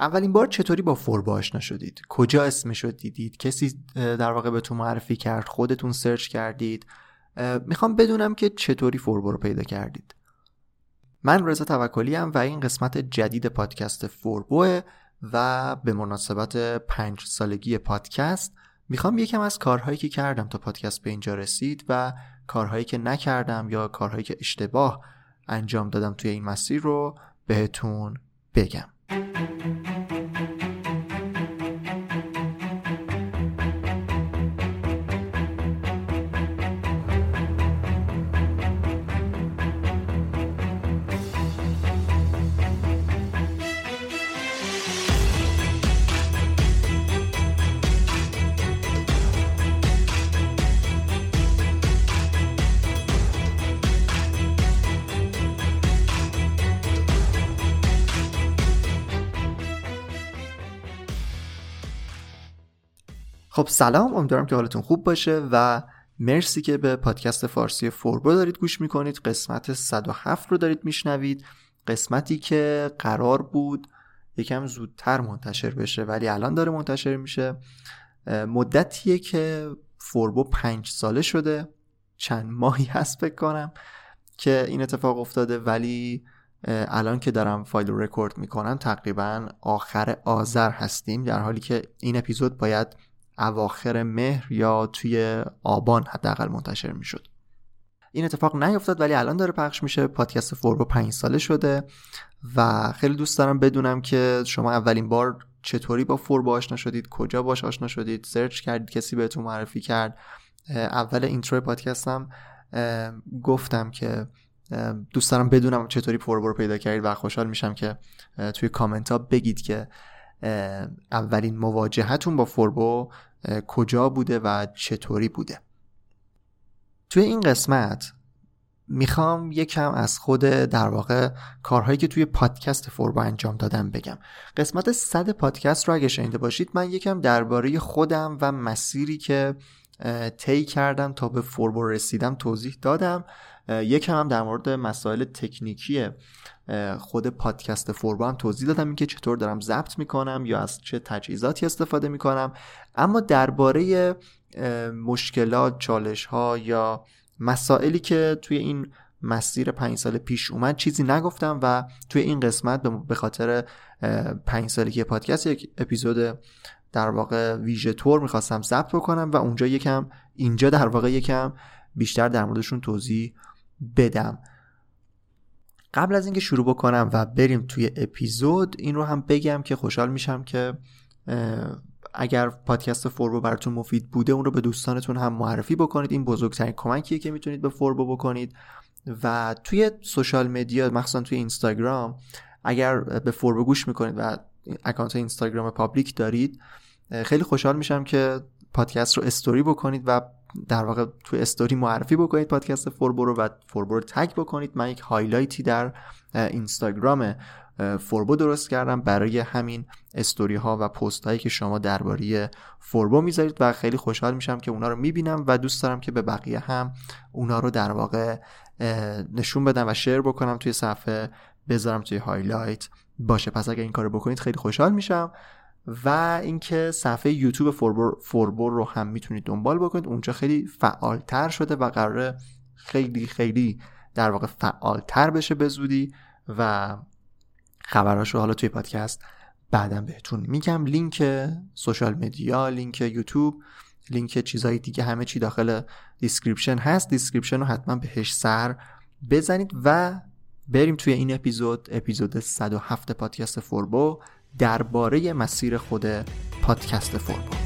اولین بار چطوری با فوربو آشنا شدید؟ کجا اسمش رو دیدید؟ کسی در واقع بهتون معرفی کرد؟ خودتون search کردید؟ می‌خوام بدونم که چطوری فوربو رو پیدا کردید. من رضا توکلی ام و این قسمت جدید پادکست فوربو و به مناسبت پنج سالگی پادکست می‌خوام یکم از کارهایی که کردم تا پادکست به اینجا رسید و کارهایی که نکردم یا کارهایی که اشتباه انجام دادم توی این مسیر رو بهتون بگم. سلام امیدوارم که حالتون خوب باشه و مرسی که به پادکست فارسی فوربو دارید گوش می‌کنید. قسمت 107 رو دارید میشنوید. قسمتی که قرار بود یکم زودتر منتشر بشه ولی الان داره منتشر میشه. مدتیه که فوربو پنج ساله شده. چند ماهی هست فکر کنم که این اتفاق افتاده ولی الان که دارم فایل رو رکورد می‌کنم تقریبا آخر آذر هستیم. در حالی که این اپیزود باید اواخر مهر یا توی آبان حداقل منتشر می‌شد. این اتفاق نیفتاد ولی الان داره پخش میشه. پادکست فوربو پنج ساله شده و خیلی دوست دارم بدونم که شما اولین بار چطوری با فوربو آشنا شدید کجا باش آشنا شدید search کردید کسی بهتون معرفی کرد. اول intro پادکستم گفتم که دوست دارم بدونم چطوری فوربو رو پیدا کردید و خوشحال میشم که توی کامنت ها بگید که اولین مواجهتون با فوربو کجا بوده و چطوری بوده. توی این قسمت می‌خوام یکم از خود در واقع کارهایی که توی پادکست فوربو انجام دادم بگم. قسمت صد پادکست رو اگه شنیده باشید من یکم درباره خودم و مسیری که طی کردم تا به فوربو رسیدم توضیح دادم. یکم هم در مورد مسائل تکنیکی خود پادکست فوربو هم توضیح دادم اینکه چطور دارم ضبط می‌کنم یا از چه تجهیزاتی استفاده می‌کنم. اما درباره مشکلات چالش ها یا مسائلی که توی این مسیر پنج سال پیش اومد چیزی نگفتم و توی این قسمت به خاطر پنج سالگی پادکست یک اپیزود در واقع ویژه تور می‌خواستم ضبط بکنم و اونجا یکم اینجا در واقع یکم بیشتر در موردشون توضیح بدم. قبل از اینکه شروع بکنم و بریم توی اپیزود این رو هم بگم که خوشحال میشم که اگر پادکست فوربو براتون مفید بوده اون رو به دوستانتون هم معرفی بکنید. این بزرگترین کمکیه که می‌تونید به فوربو بکنید. و توی social media مخصوصا توی اینستاگرام اگر به فوربو گوش می‌کنید و اکانت اینستاگرام public دارید خیلی خوشحال میشم که پادکست رو استوری بکنید و در واقع تو استوری معرفی بکنید پادکست فوربو رو و فوربو رو tag بکنید. من یک highlight ی در اینستاگرام فوربو درست کردم. برای همین استوری ها و پست هایی که شما درباره فوربو می‌ذارید و خیلی خوشحال میشم که اونا رو می‌بینم و دوست دارم که به بقیه هم اونا رو در واقع نشون بدم و share بکنم توی صفحه. بذارم توی highlight باشه. پس اگر این کارو بکنید خیلی خوشحال میشم. و اینکه صفحه یوتیوب فوربور, فوربور رو هم می‌تونید دنبال بکنید. اونجا خیلی فعالتر شده و قراره خیلی خیلی در واقع فعالتر بشه به زودی و خبراش رو حالا توی پادکست بعدا بهتون میگم. لینک social media لینک یوتیوب لینک چیزهای دیگه همه چی داخل description هست. description رو حتما بهش سر بزنید و بریم توی این اپیزود اپیزود 107 پادکست فوربو درباره مسیر خود پادکست فوربو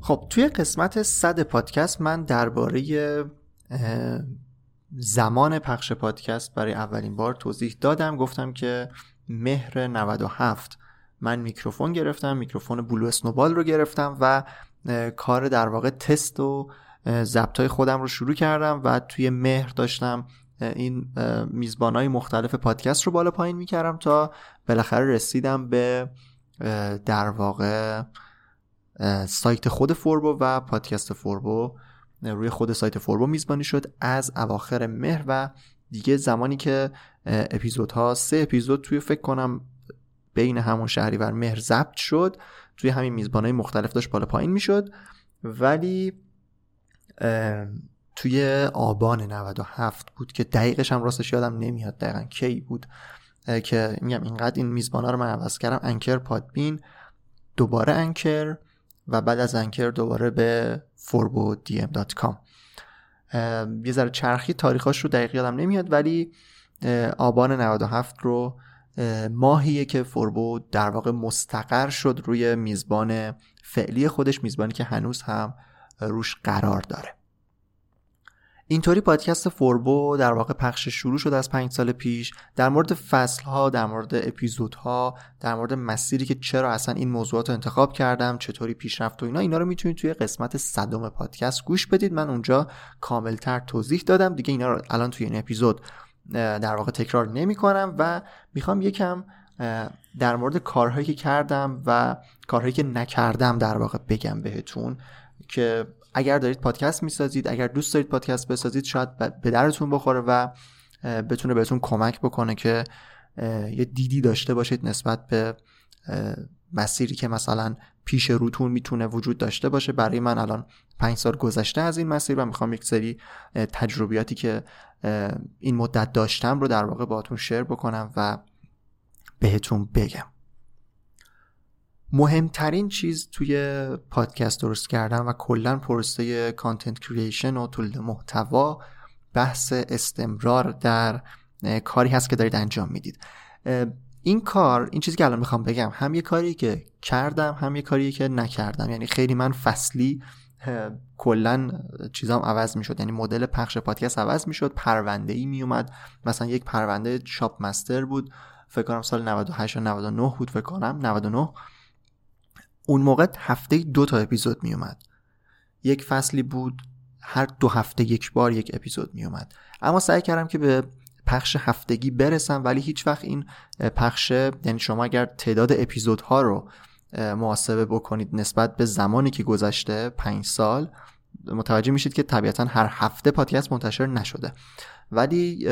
خب توی قسمت صد پادکست من درباره زمان پخش پادکست برای اولین بار توضیح دادم. گفتم که مهر 97 من میکروفون گرفتم میکروفون Blue Snowball رو گرفتم و کار در واقع تست و ضبط خودم رو شروع کردم و توی مهر داشتم این میزبان های مختلف پادکست رو بالا پایین می‌کردم تا بالاخره رسیدم به در واقع سایت خود فوربو و پادکست فوربو روی خود سایت فوربو میزبانی شد از اواخر مهر و دیگه زمانی که اپیزودها سه اپیزود توی فکر کنم بین همون شهریور مهر ضبط شد توی همین میزبانهای مختلف داشت بالا پایین می‌شد. ولی توی آبان 97 بود که دقیقش هم راستش یادم نمیاد دقیقا کی بود که میگم اینقدر این میزبان ها رو من عوض کردم. Anchor Podbean دوباره انکر. و بعد از انکر دوباره به forbodm.com یه ذره چرخی تاریخاش رو دقیق یادم نمیاد ولی آبان 97 رو ماهیه که فوربو در واقع مستقر شد روی میزبان فعلی خودش میزبانی که هنوز هم روش قرار داره. اینطوری پادکست فوربو در واقع پخش شروع شد از پنج سال پیش. در مورد فصل ها در مورد اپیزودها در مورد مسیری که چرا اصلا این موضوعات رو انتخاب کردم چطوری پیشرفت و اینا اینا رو می‌تونید توی قسمت صدم پادکست گوش بدید. من اونجا کاملتر توضیح دادم. دیگه اینا رو الان توی این اپیزود در واقع تکرار نمی کنم و می‌خوام یکم در مورد کارهایی که کردم و کارهایی که نکردم در واقع بگم بهتون که اگر دارید پادکست می‌سازید اگر دوست دارید پادکست بسازید شاید به درتون بخوره و بتونه بهتون کمک بکنه که یه دیدی داشته باشید نسبت به مسیری که مثلا پیش روتون می‌تونه وجود داشته باشه. برای من الان پنج سال گذشته از این مسیر و می‌خوام یک سری تجربیاتی که این مدت داشتم رو در واقع باهاتون شیر بکنم و بهتون بگم. مهمترین چیز توی پادکست درست کردن و کلا پروسه کانتنت کریشن و تولید محتوا بحث استمرار در کاری هست که دارید انجام می‌دید. این کار این چیزی که الان می‌خوام بگم هم یه کاری که کردم هم یه کاری که نکردم. یعنی خیلی من فصلی کلا چیزام عوض می‌شد. یعنی مدل پخش پادکست عوض می‌شد پرونده ای میومد. مثلا یک پرونده شاپ مستر بود فکر کنم سال 98 یا 99 بود فکر کنم 99 اون موقع هفته دو تا اپیزود می اومد یک فصلی بود هر دو هفته یک بار یک اپیزود می اومد اما سعی کردم که به پخش هفتگی برسم ولی هیچ وقت این پخش یعنی شما اگر تعداد اپیزودها رو محاسبه بکنید نسبت به زمانی که گذشته پنج سال متوجه میشید که طبیعتا هر هفته پادکست منتشر نشده. ولی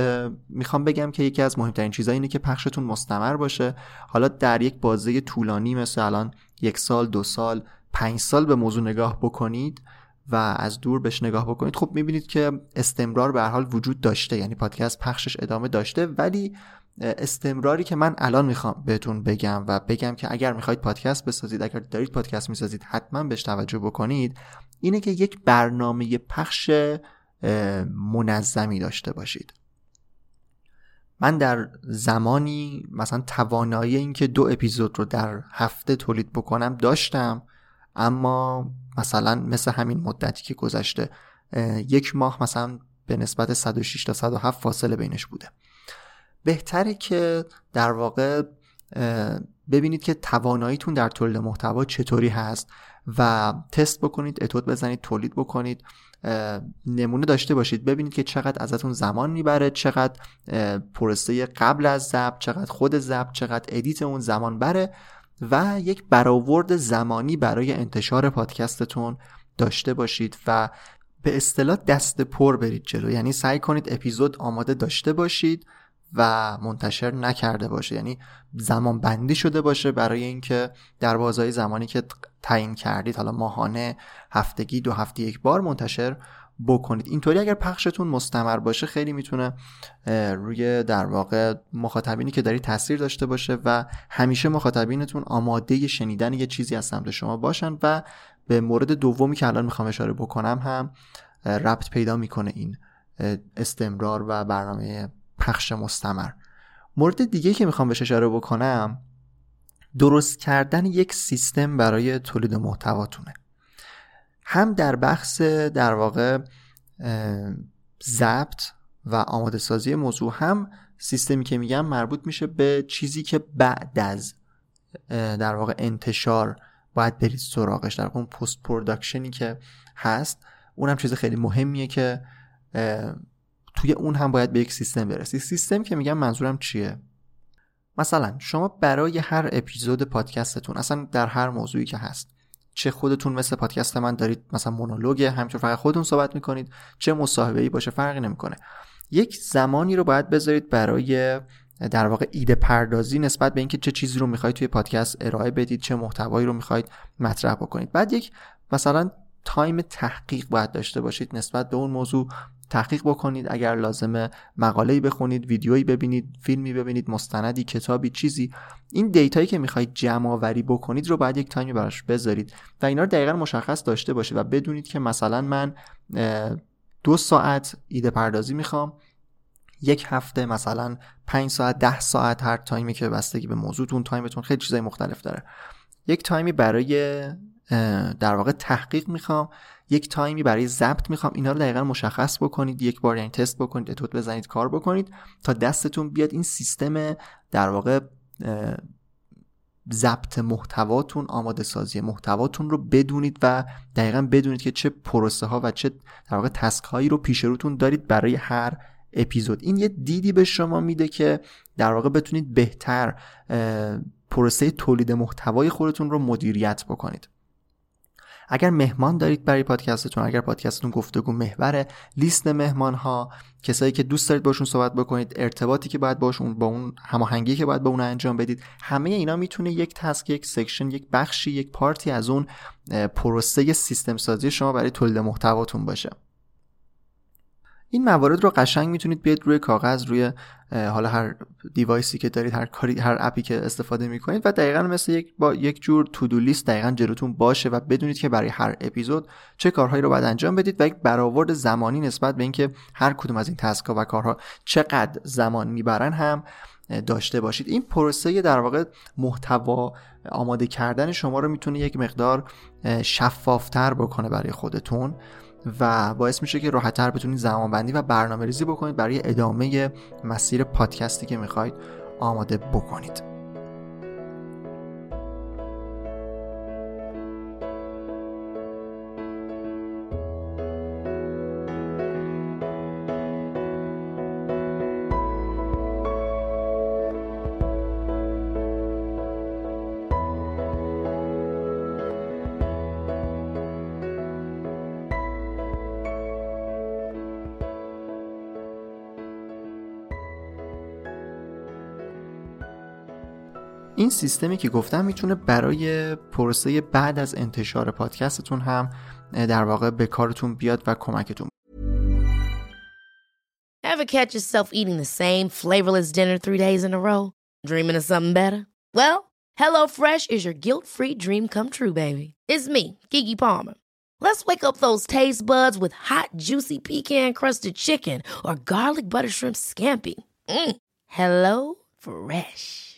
می‌خوام بگم که یکی از مهمترین چیزها اینه که پخشتون مستمر باشه. حالا در یک بازه طولانی مثل الان یک سال دو سال پنج سال به موضوع نگاه بکنید و از دور بهش نگاه بکنید. خب می‌بینید که استمرار به حال وجود داشته یعنی پادکست پخشش ادامه داشته. ولی استمراری که من الان می‌خوام بهتون بگم و بگم که اگر می‌خواید پادکست بسازید اگر دارید پادکست می‌سازید حتما بهش توجه بکنید اینه که یک برنامه پخش منظمی داشته باشید. من در زمانی مثلا توانایی اینکه دو اپیزود رو در هفته تولید بکنم داشتم اما مثلا مثل همین مدتی که گذشته یک ماه مثلا به نسبت 106 تا 107 فاصله بینش بوده. بهتره که در واقع ببینید که تواناییتون در تولید محتوا چطوری هست و تست بکنید اتود بزنید تولید بکنید. نمونه داشته باشید. ببینید که چقدر ازتون زمان می‌بره چقدر پروسه قبل از ضبط چقدر خود ضبط چقدر ادیت اون زمان بره و یک برآورد زمانی برای انتشار پادکستتون داشته باشید و به اصطلاح دست پر برید جلو. یعنی سعی کنید اپیزود آماده داشته باشید و منتشر نکرده باشه. یعنی زمان بندی شده باشه برای اینکه در بازهای زمانی که تعیین کردید حالا ماهانه هفتگی دو هفته یک بار منتشر بکنید. اینطوری اگر پخشتون مستمر باشه خیلی می‌تونه روی در واقع مخاطبینی که دارید تاثیر داشته باشه و همیشه مخاطبینتون آماده شنیدن یه چیزی از سمت شما باشن و به مورد دومی که الان می‌خوام اشاره بکنم هم ربط پیدا می‌کنه این استمرار و برنامه پخش مستمر. مورد دیگه که می‌خوام بهش اشاره بکنم درست کردن یک سیستم برای تولید محتواتونه. هم در بخش در واقع ضبط و آماده سازی موضوع هم سیستمی که میگم مربوط میشه به چیزی که بعد از در واقع انتشار باید برید سراغش در اون post production ی که هست اونم چیز خیلی مهمیه که توی اون هم باید به یک سیستم برسی. سیستم که میگم منظورم چیه؟ مثلا شما برای هر اپیزود پادکستتون اصلا در هر موضوعی که هست چه خودتون مثل پادکست من دارید مثلا مونولوگ همینطور فقط خودتون صحبت می‌کنید چه مصاحبه ای باشه فرقی نمی‌کنه. یک زمانی رو باید بذارید برای در واقع ایده پردازی نسبت به اینکه چه چیزی رو می‌خواید توی پادکست ارائه بدید چه محتوایی رو می‌خواید مطرح بکنید. بعد یک مثلا time تحقیق باید داشته باشید نسبت به اون موضوع. تحقیق بکنید. اگر لازمه مقاله‌ای بخونید ویدیویی ببینید فیلمی ببینید مستندی کتابی چیزی. این data یی که می‌خواید جمع آوری بکنید رو باید یک time ی براش بذارید و اینا رو دقیقا مشخص داشته باشید و بدونید که مثلا من دو ساعت ایده پردازی می‌خوام یک هفته مثلا 5 ساعت ده ساعت هر time ی که بستگی به موضوعتون time تون خیلی چیزای مختلف داره. یک time ی برای در واقع تحقیق می‌خوام یک time ی برای ضبط می‌خوام. اینا رو دقیقا مشخص بکنید یک بار یعنی تست بکنید اتود بزنید کار بکنید تا دستتون بیاد این سیستم در واقع ضبط محتواتون آماده سازی محتواتون رو بدونید و دقیقا بدونید که چه پروسه ها و چه در واقع task هایی رو پیش روتون دارید برای هر اپیزود. این یه دیدی به شما میده که در واقع بتونید بهتر پروسه تولید محتوای خودتون رو مدیریت بکنید. اگر مهمان دارید برای پادکستتون اگر پادکستتون گفتگو محور لیست مهمان ها کسایی که دوست دارید باشون صحبت بکنید ارتباطی که باید باشون با اون هماهنگی که باید با اون انجام بدید همه اینا می‌تونه یک task یک section یک بخشی یک part ی از اون پروسه سیستم سازی شما برای تولید محتواتون باشه. این موارد رو قشنگ می‌تونید بیاید روی کاغذ روی حالا هر دیوایسی که دارید هر کاری هر اپی که استفاده می‌کنید و دقیقا مثل یک با یک جور تودو لیست دقیقا جلوتون باشه و بدونید که برای هر اپیزود چه کارهایی رو باید انجام بدید و یک برآورد زمانی نسبت به اینکه هر کدوم از این تسکا و کارها چقدر زمان می‌برن هم داشته باشید. این پروسه در واقع محتوا آماده کردن شما رو می‌تونه یک مقدار شفافتر بکنه برای خودتون. و باعث میشه که راحتتر بتونید زمان بندی و برنامه ریزی بکنید برای ادامه مسیر پادکستی که می‌خواید آماده بکنید. این سیستمی که گفتم می‌تونه برای پروسه بعد از انتشار پادکستتون هم در واقع به کارتون بیاد و کمکتون Ever catch yourself eating the same flavorless dinner three days in a row? Dreaming of something better? Well, HelloFresh is your guilt-free dream come true, baby. It's me, Kiki Palmer. Let's wake up those taste buds with hot, juicy pecan-crusted chicken or garlic butter shrimp scampi. Mm. Hello Fresh.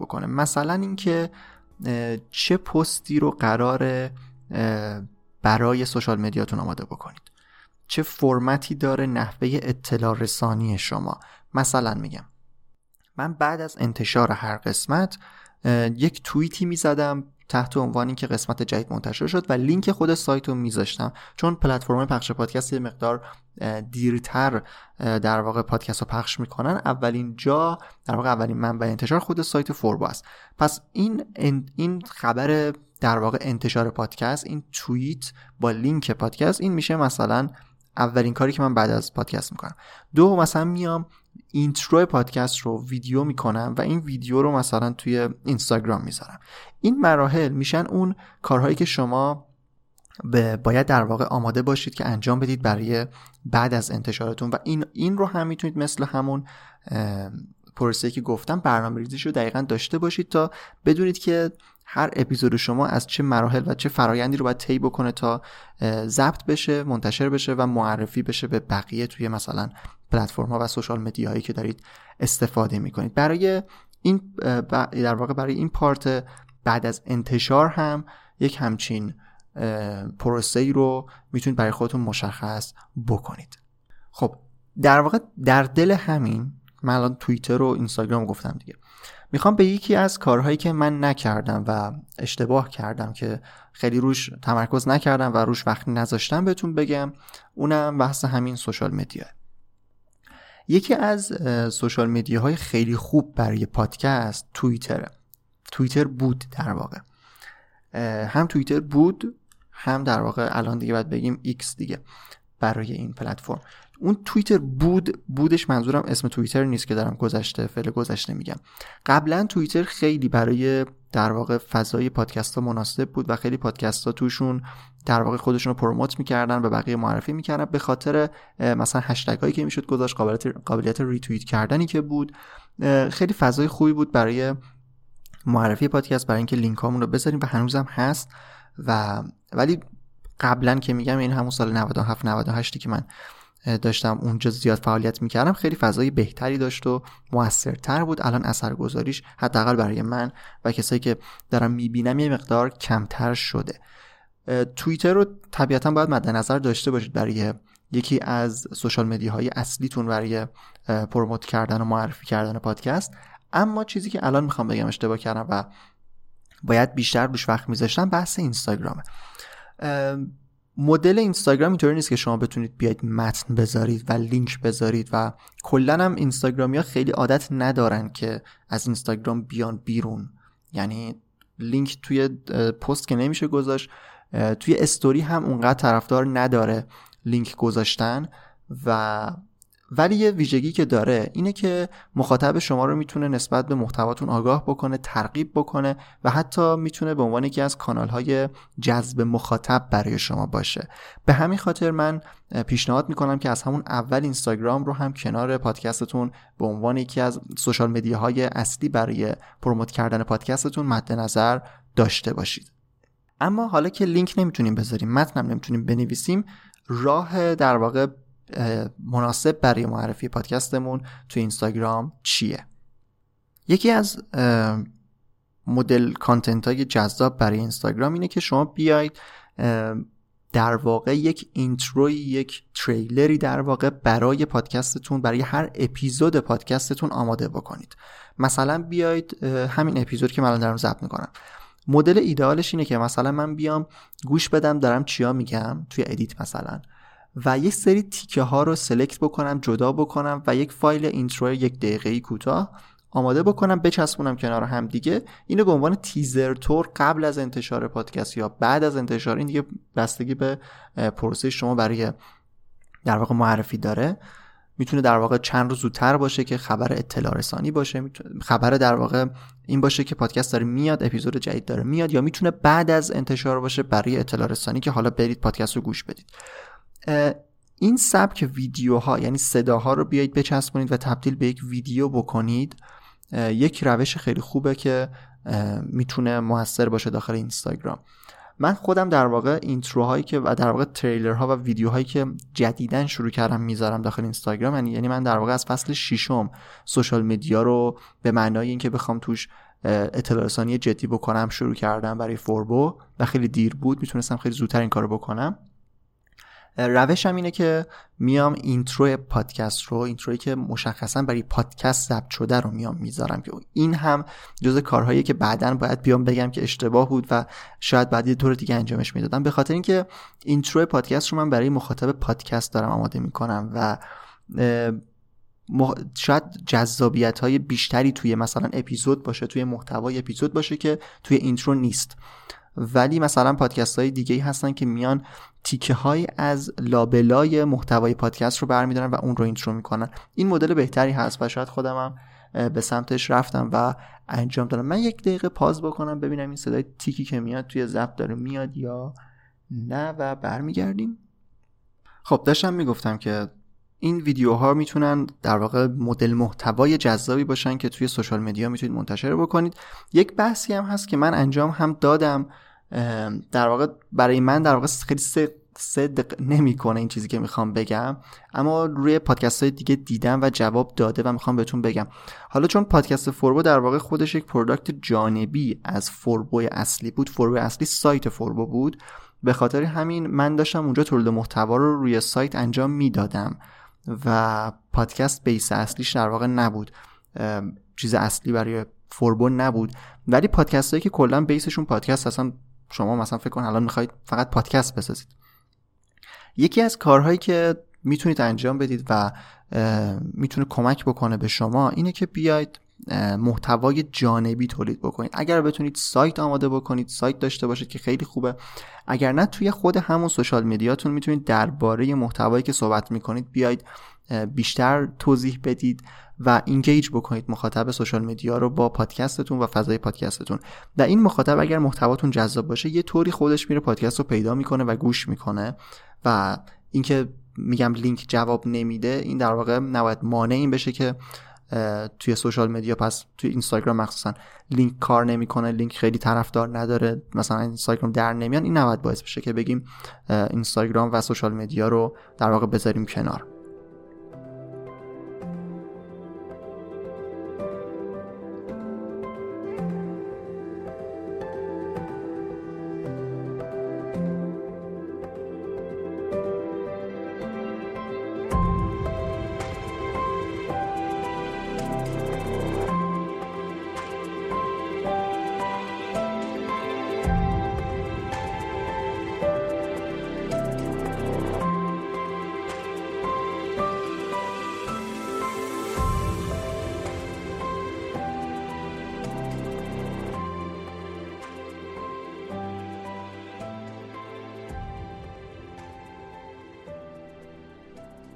بکنه. مثلا اینکه چه پستی رو قرار برای سوشال مدیاتون آماده بکنید. چه فرمتی داره نحوه اطلاع رسانی شما. مثلا میگم من بعد از انتشار هر قسمت یک توییتی می‌زدم تحت عنوانی که قسمت جدید منتشر شد و لینک خود سایت رو میذاشتم. چون پلتفرم پخش پادکست یه مقدار دیرتر در واقع پادکست رو پخش می‌کنن. اولین جا در واقع اولین منبع انتشار خود سایت فوربو است. پس این این خبر در واقع انتشار پادکست این توییت با لینک پادکست این میشه مثلا اولین کاری که من بعد از پادکست می‌کنم. دو مثلا میام intro پادکست رو ویدیو می‌کنم و این ویدیو رو مثلا توی اینستاگرام می‌ذارم. این مراحل میشن اون کارهایی که شما به باید در واقع آماده باشید که انجام بدید برای بعد از انتشارتون. و این این رو هم می‌تونید مثل همون پروسه که گفتم برنامه ریزیش رو دقیقا داشته باشید تا بدونید که هر اپیزود شما از چه مراحل و چه فرایندی رو باید طی بکنه تا ضبط بشه منتشر بشه و معرفی بشه به بقیه توی مثلا پلتفرم ها و سوشال مدیاهایی که دارید استفاده می‌کنید. برای این در واقع برای این پارت بعد از انتشار هم یک همچین پروسه ای رو می‌تونید برای خودتون مشخص بکنید. خب در واقع در دل همین من الان توییتر و اینستاگرام گفتم دیگه. می‌خوام به یکی از کارهایی که من نکردم و اشتباه کردم که خیلی روش تمرکز نکردم و روش وقتی نذاشتم بهتون بگم اونم بحث همین سوشال مدیا یکی از social media های خیلی خوب برای پادکست توییتره توییتر بود در واقع. هم توییتر بود هم در واقع الان دیگه باید بگیم X دیگه برای این پلتفرم. اون توییتر بود بودش منظورم اسم توییتر نیست که دارم گذشته فعل گذشته میگم. قبلا توییتر خیلی برای در واقع فضای پادکست ها مناسب بود و خیلی پادکست ها توشون در واقع خودشون رو promote می‌کردن و بقیه معرفی می‌کردن. به خاطر مثلا هشتگ هایی که می‌شد گذاشت قابلیت قابلیت ریتوییت کردنی که بود. خیلی فضای خوبی بود برای معرفی پادکست برای اینکه لینک رو بذاریم و هنوزم هست. و ولی قبلا که میگم این همون سال 97 98 که من داشتم اونجا زیاد فعالیت می‌کردم خیلی فضای بهتری داشت و موثرتر بود. الان اثرگذاریش حداقل برای من و کسایی که دارم می‌بینم یه مقدار کمتر شده. توییتر رو طبیعتا باید مد نظر داشته باشید برای یکی از سوشال مدیاهای اصلیتون برای پروموت کردن و معرفی کردن پادکست. اما چیزی که الان می‌خوام بگم اشتباه کردم و باید بیشتر روش وقت میذاشتم بحث اینستاگرامه. مدل اینستاگرام اینطوری نیست که شما بتونید بیاید متن بذارید و لینک بذارید و کلا هم اینستاگرامی ها خیلی عادت ندارن که از اینستاگرام بیان بیرون. یعنی لینک توی پست که نمیشه گذاشت توی استوری هم اونقدر طرفدار نداره لینک گذاشتن و ولی یه ویژگی که داره اینه که مخاطب شما رو می‌تونه نسبت به محتواتون آگاه بکنه ترغیب بکنه و حتی می‌تونه به عنوان یکی از کانال های جذب مخاطب برای شما باشه. به همین خاطر من پیشنهاد می‌کنم که از همون اول اینستاگرام رو هم کنار پادکستتون به عنوان یکی از social media های اصلی برای promote کردن پادکستتون مد نظر داشته باشید. اما حالا که لینک نمی‌تونیم بذاریم متنم نمی‌تونیم بنویسیم راه در واقع مناسب برای معرفی پادکستمون تو اینستاگرام چیه؟ یکی از مدل content های جذاب برای اینستاگرام اینه که شما بیاید در واقع یک intro ی یک تریلری در واقع برای پادکستتون برای هر اپیزود پادکستتون آماده بکنید. مثلا بیاید همین اپیزود که من الان دارم ضبط می‌کنم. مدل ایدئالش اینه که مثلا من بیام گوش بدم دارم چیا میگم توی edit مثلا. و یک سری تیکه ها رو select بکنم جدا بکنم و یک فایل intro یک دقیقه کوتاه آماده بکنم بچسبونم کنار هم دیگه. اینو به عنوان تیزر طور قبل از انتشار پادکست یا بعد از انتشار این دیگه بستگی به پروسه شما برای در واقع معرفی داره. می‌تونه در واقع چند روز زودتر باشه که خبر اطلاع رسانی باشه. خبر در واقع این باشه که پادکست داره میاد اپیزود جدید داره میاد یا می‌تونه بعد از انتشار باشه برای اطلاع رسانی که حالا برید پادکست رو گوش بدید. این سبک ویدیوها یعنی صداها رو بیایید بچسبونید و تبدیل به یک ویدیو بکنید یک روش خیلی خوبه که می‌تونه موثر باشه داخل اینستاگرام. من خودم در واقع اینتروهایی که و در واقع تریلرها و ویدیوهایی که جدیدا شروع کردم می‌ذارم داخل اینستاگرام یعنی, یعنی من در واقع از فصل ششم social media رو به معنای اینکه بخوام توش اطلاع رسانی جدی بکنم شروع کردم برای فوربو و خیلی دیر بود می‌تونستم خیلی زودتر این کارو بکنم. روشم اینه که میام intro پادکست رو intro ی که مشخصا برای پادکست ضبط شده رو میام می‌ذارم که این هم جز کارهایی که بعدا باید بیام بگم که اشتباه بود و شاید بعد یه طور دیگه انجامش می‌دادم. به خاطر اینکه intro پادکست رو من برای مخاطب پادکست دارم آماده می‌کنم و شاید جذابیت های بیشتری توی مثلا اپیزود باشه توی محتوای اپیزود باشه که توی intro نیست. ولی مثلا پادکست های دیگه هستن که میان تیکه های از لابلای محتوای پادکست رو برمیدارن و اون رو intro می‌کنن. این مدل بهتری هست و شاید خودمم به سمتش رفتم و انجام دادم. من یک دقیقه پاز بکنم ببینم این صدای تیکی که میاد توی ضبط داره میاد یا نه و برمیگردیم. خب داشتم می‌گفتم که این ویدیوها می‌تونن در واقع مدل محتوای جذابی باشن که توی سوشال مدیا می‌تونید منتشر بکنید. یک بحثی هم هست که من انجام هم دادم در واقع برای من در واقع خیلی صدق نمی‌کنه این چیزی که می‌خوام بگم. اما روی پادکست های دیگه دیدم و جواب داده و می‌خوام بهتون بگم. حالا چون پادکست فوربو در واقع خودش یک product جانبی از فوربو اصلی بود فوربو اصلی سایت فوربو بود. به خاطر همین من داشتم اونجا تولید محتوا رو روی سایت انجام می‌دادم. و پادکست base اصلیش در واقع نبود. چیز اصلی برای فوربو نبود. ولی پادکست هایی که کلا base شون پادکست اصلا شما مثلا فکر کن الان می‌خواید فقط پادکست بسازید. یکی از کارهایی که می‌تونید انجام بدید و می‌تونه کمک بکنه به شما اینه که بیاید محتوای جانبی تولید بکنید. اگر بتونید سایت آماده بکنید سایت داشته باشید که خیلی خوبه. اگر نه توی خود همون سوشال میدیاتون می‌تونید درباره محتوایی که صحبت می‌کنید بیاید بیشتر توضیح بدید و اینگیج بکنید مخاطب سوشال میدیا رو با پادکستتون و فضای پادکستتون. و این مخاطب اگر محتواتون جذاب باشه یه طوری خودش میره پادکست رو پیدا می‌کنه و گوش می‌کنه و اینکه میگم لینک جواب نمیده این در واقع نباید مانع این بشه که توی social media پس توی اینستاگرام مخصوصا لینک کار نمی‌کنه لینک خیلی طرفدار نداره مثلا اینستاگرام در نمیان این نباید باعث بشه که بگیم اینستاگرام و social media رو در واقع بذاریم کنار.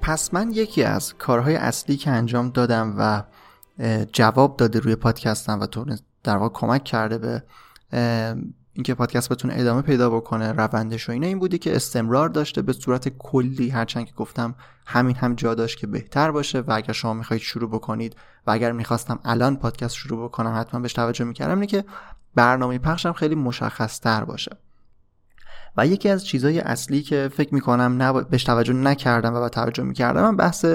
پس من یکی از کارهای اصلی که انجام دادم و جواب داده روی پادکستم و تو در واقع کمک کرده به اینکه پادکست بتونه ادامه پیدا بکنه روندش و اینا این بودی که استمرار داشته به صورت کلی. هرچند که گفتم همین هم جا داشت که بهتر باشه و اگر شما می‌خواید شروع بکنید و اگر می‌خواستم الان پادکست شروع بکنم حتما بهش توجه می‌کردم اینه که برنامه پخشم خیلی مشخص تر باشه. و یکی از چیزهای اصلی که فکر می‌کنم نب... بهش توجه نکردم و باید توجه می‌کردم من بحث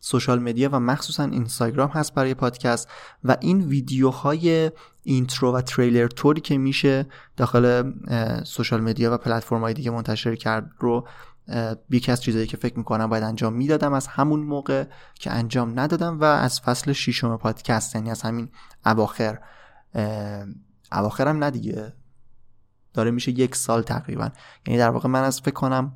social media و مخصوصا اینستاگرام هست برای پادکست و این ویدیوهای intro و تریلر طوری که میشه داخل social media و پلتفرم های دیگه منتشر کرد رو یکی از چیزهایی که فکر می‌کنم باید انجام می‌دادم از همون موقع که انجام ندادم و از فصل ششم پادکست یعنی از همین اواخر اواخرم ندیگه داره میشه یک سال تقریبا. یعنی در واقع من از فکر کنم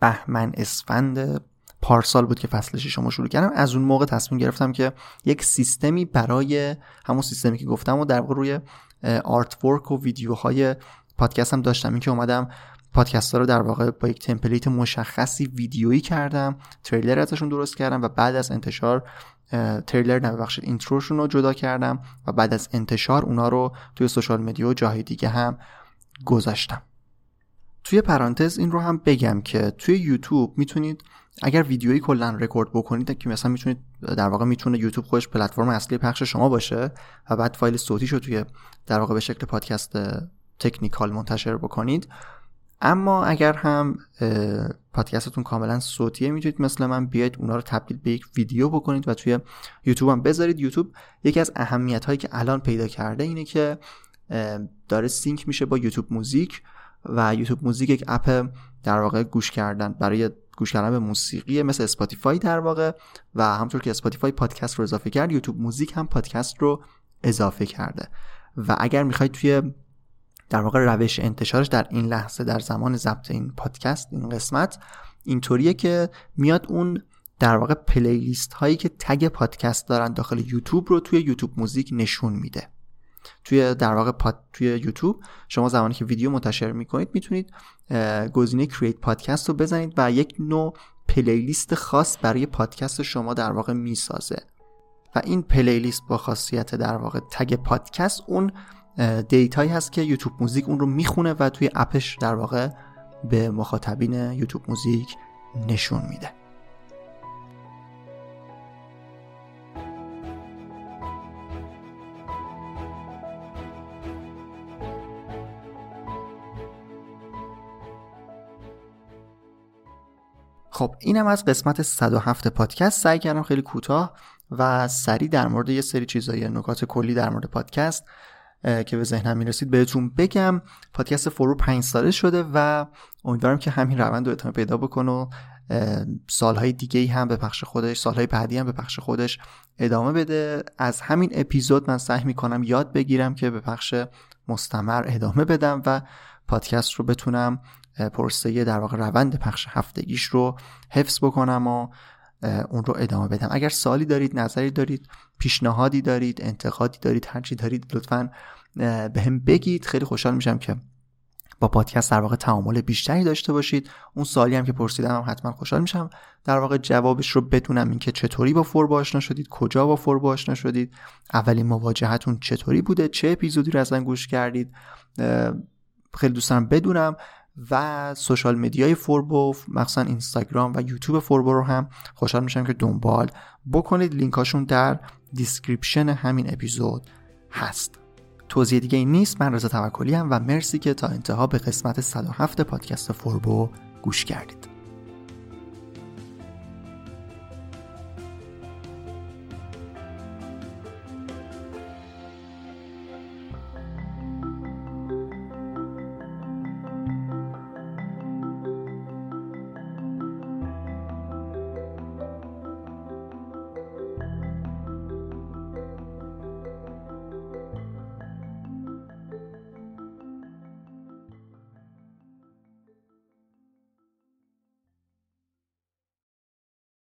بهمن اسفند پارسال بود که فصل شما شروع کردم. از اون موقع تصمیم گرفتم که یک سیستمی برای همون سیستمی که گفتم و در واقع روی آرت ورک و ویدیوهای پادکست هم داشتم. این که اومدم پادکست ها رو در واقع با یک تمپلیت مشخصی ویدیویی کردم تریلر ازشون درست کردم و بعد از انتشار تریلر نه ببخشید intro شون رو جدا کردم و بعد از انتشار اونا رو توی social media و جاهای دیگه هم گذاشتم. توی پرانتز این رو هم بگم که توی یوتیوب می‌تونید اگر ویدیویی کلا رکورد بکنید که مثلا می‌تونید در واقع می‌تونه یوتیوب خودش پلتفرم اصلی پخش شما باشه و بعد فایل صوتی رو توی در واقع به شکل پادکست technical منتشر بکنید. اما اگر هم پادکستتون کاملا صوتیه می‌تونید مثل من بیاید اونا رو تبدیل به یک ویدیو بکنید و توی یوتیوب هم بذارید. یوتیوب یکی از اهمیت هایی که الان پیدا کرده اینه که داره sync میشه با یوتیوب موزیک و یوتیوب موزیک یک اپ در واقع گوش کردن برای گوش کردن به موسیقی مثل اسپاتیفای در واقع و همونطور که اسپاتیفای پادکست رو اضافه کرد یوتیوب موزیک هم پادکست رو اضافه کرده. و اگر می‌خواید توی در واقع روش انتشارش در این لحظه در زمان ضبط این پادکست این قسمت اینطوریه که میاد اون در واقع playlist هایی که tag پادکست دارن داخل یوتیوب رو توی یوتیوب موزیک نشون میده. توی در واقع پاد... توی یوتیوب. شما زمانی که ویدیو منتشر می‌کنید می‌تونید گزینه create podcast رو بزنید و یک نوع playlist خاص برای پادکست شما در واقع می‌سازه. و این playlist با خاصیت در واقع tag پادکست اون دیتایی هست که یوتیوب موزیک اون رو می‌خونه و توی اپش در واقع به مخاطبین یوتیوب موزیک نشون میده. خب اینم از قسمت 107 پادکست. سعی کردم خیلی کوتاه و سریع در مورد یه سری چیزای نکات کلی در مورد پادکست که به ذهنم می‌رسید بهتون بگم. پادکست فرو پنج ساله شده و امیدوارم که همین روند رو ادامه پیدا بکنه و سالهای دیگه هم به پخش خودش سالهای بعدی هم به پخش خودش ادامه بده. از همین اپیزود من سعی می‌کنم یاد بگیرم که به پخش مستمر ادامه بدم و پادکست رو بتونم پرسه در واقع روند پخش هفتگیش رو حفظ بکنم و اون رو ادامه بدم. اگر سالی دارید نظری دارید پیشنهادی دارید انتقادی دارید هرچی دارید لطفا به هم بگید. خیلی خوشحال میشم که با پادکست در واقع تعامل بیشتری داشته باشید. اون سالی هم که پرسیدم هم حتما خوشحال میشم. در واقع جوابش رو بدونم اینکه چطوری با فور آشنا شدید کجا با فور آشنا شدید اولین مواجهتون چطوری بوده چه اپیزودی رو اصلا گوش کردید خیلی دوست دارم بدونم. و social media ی فوربو مخصوصا اینستاگرام و یوتیوب فوربو رو هم خوشحال میشم که دنبال بکنید. لینکاشون در description همین اپیزود هست. توضیح دیگه‌ای نیست. من رضا توکلی و مرسی که تا انتها به قسمت 107 پادکست فوربو گوش کردید.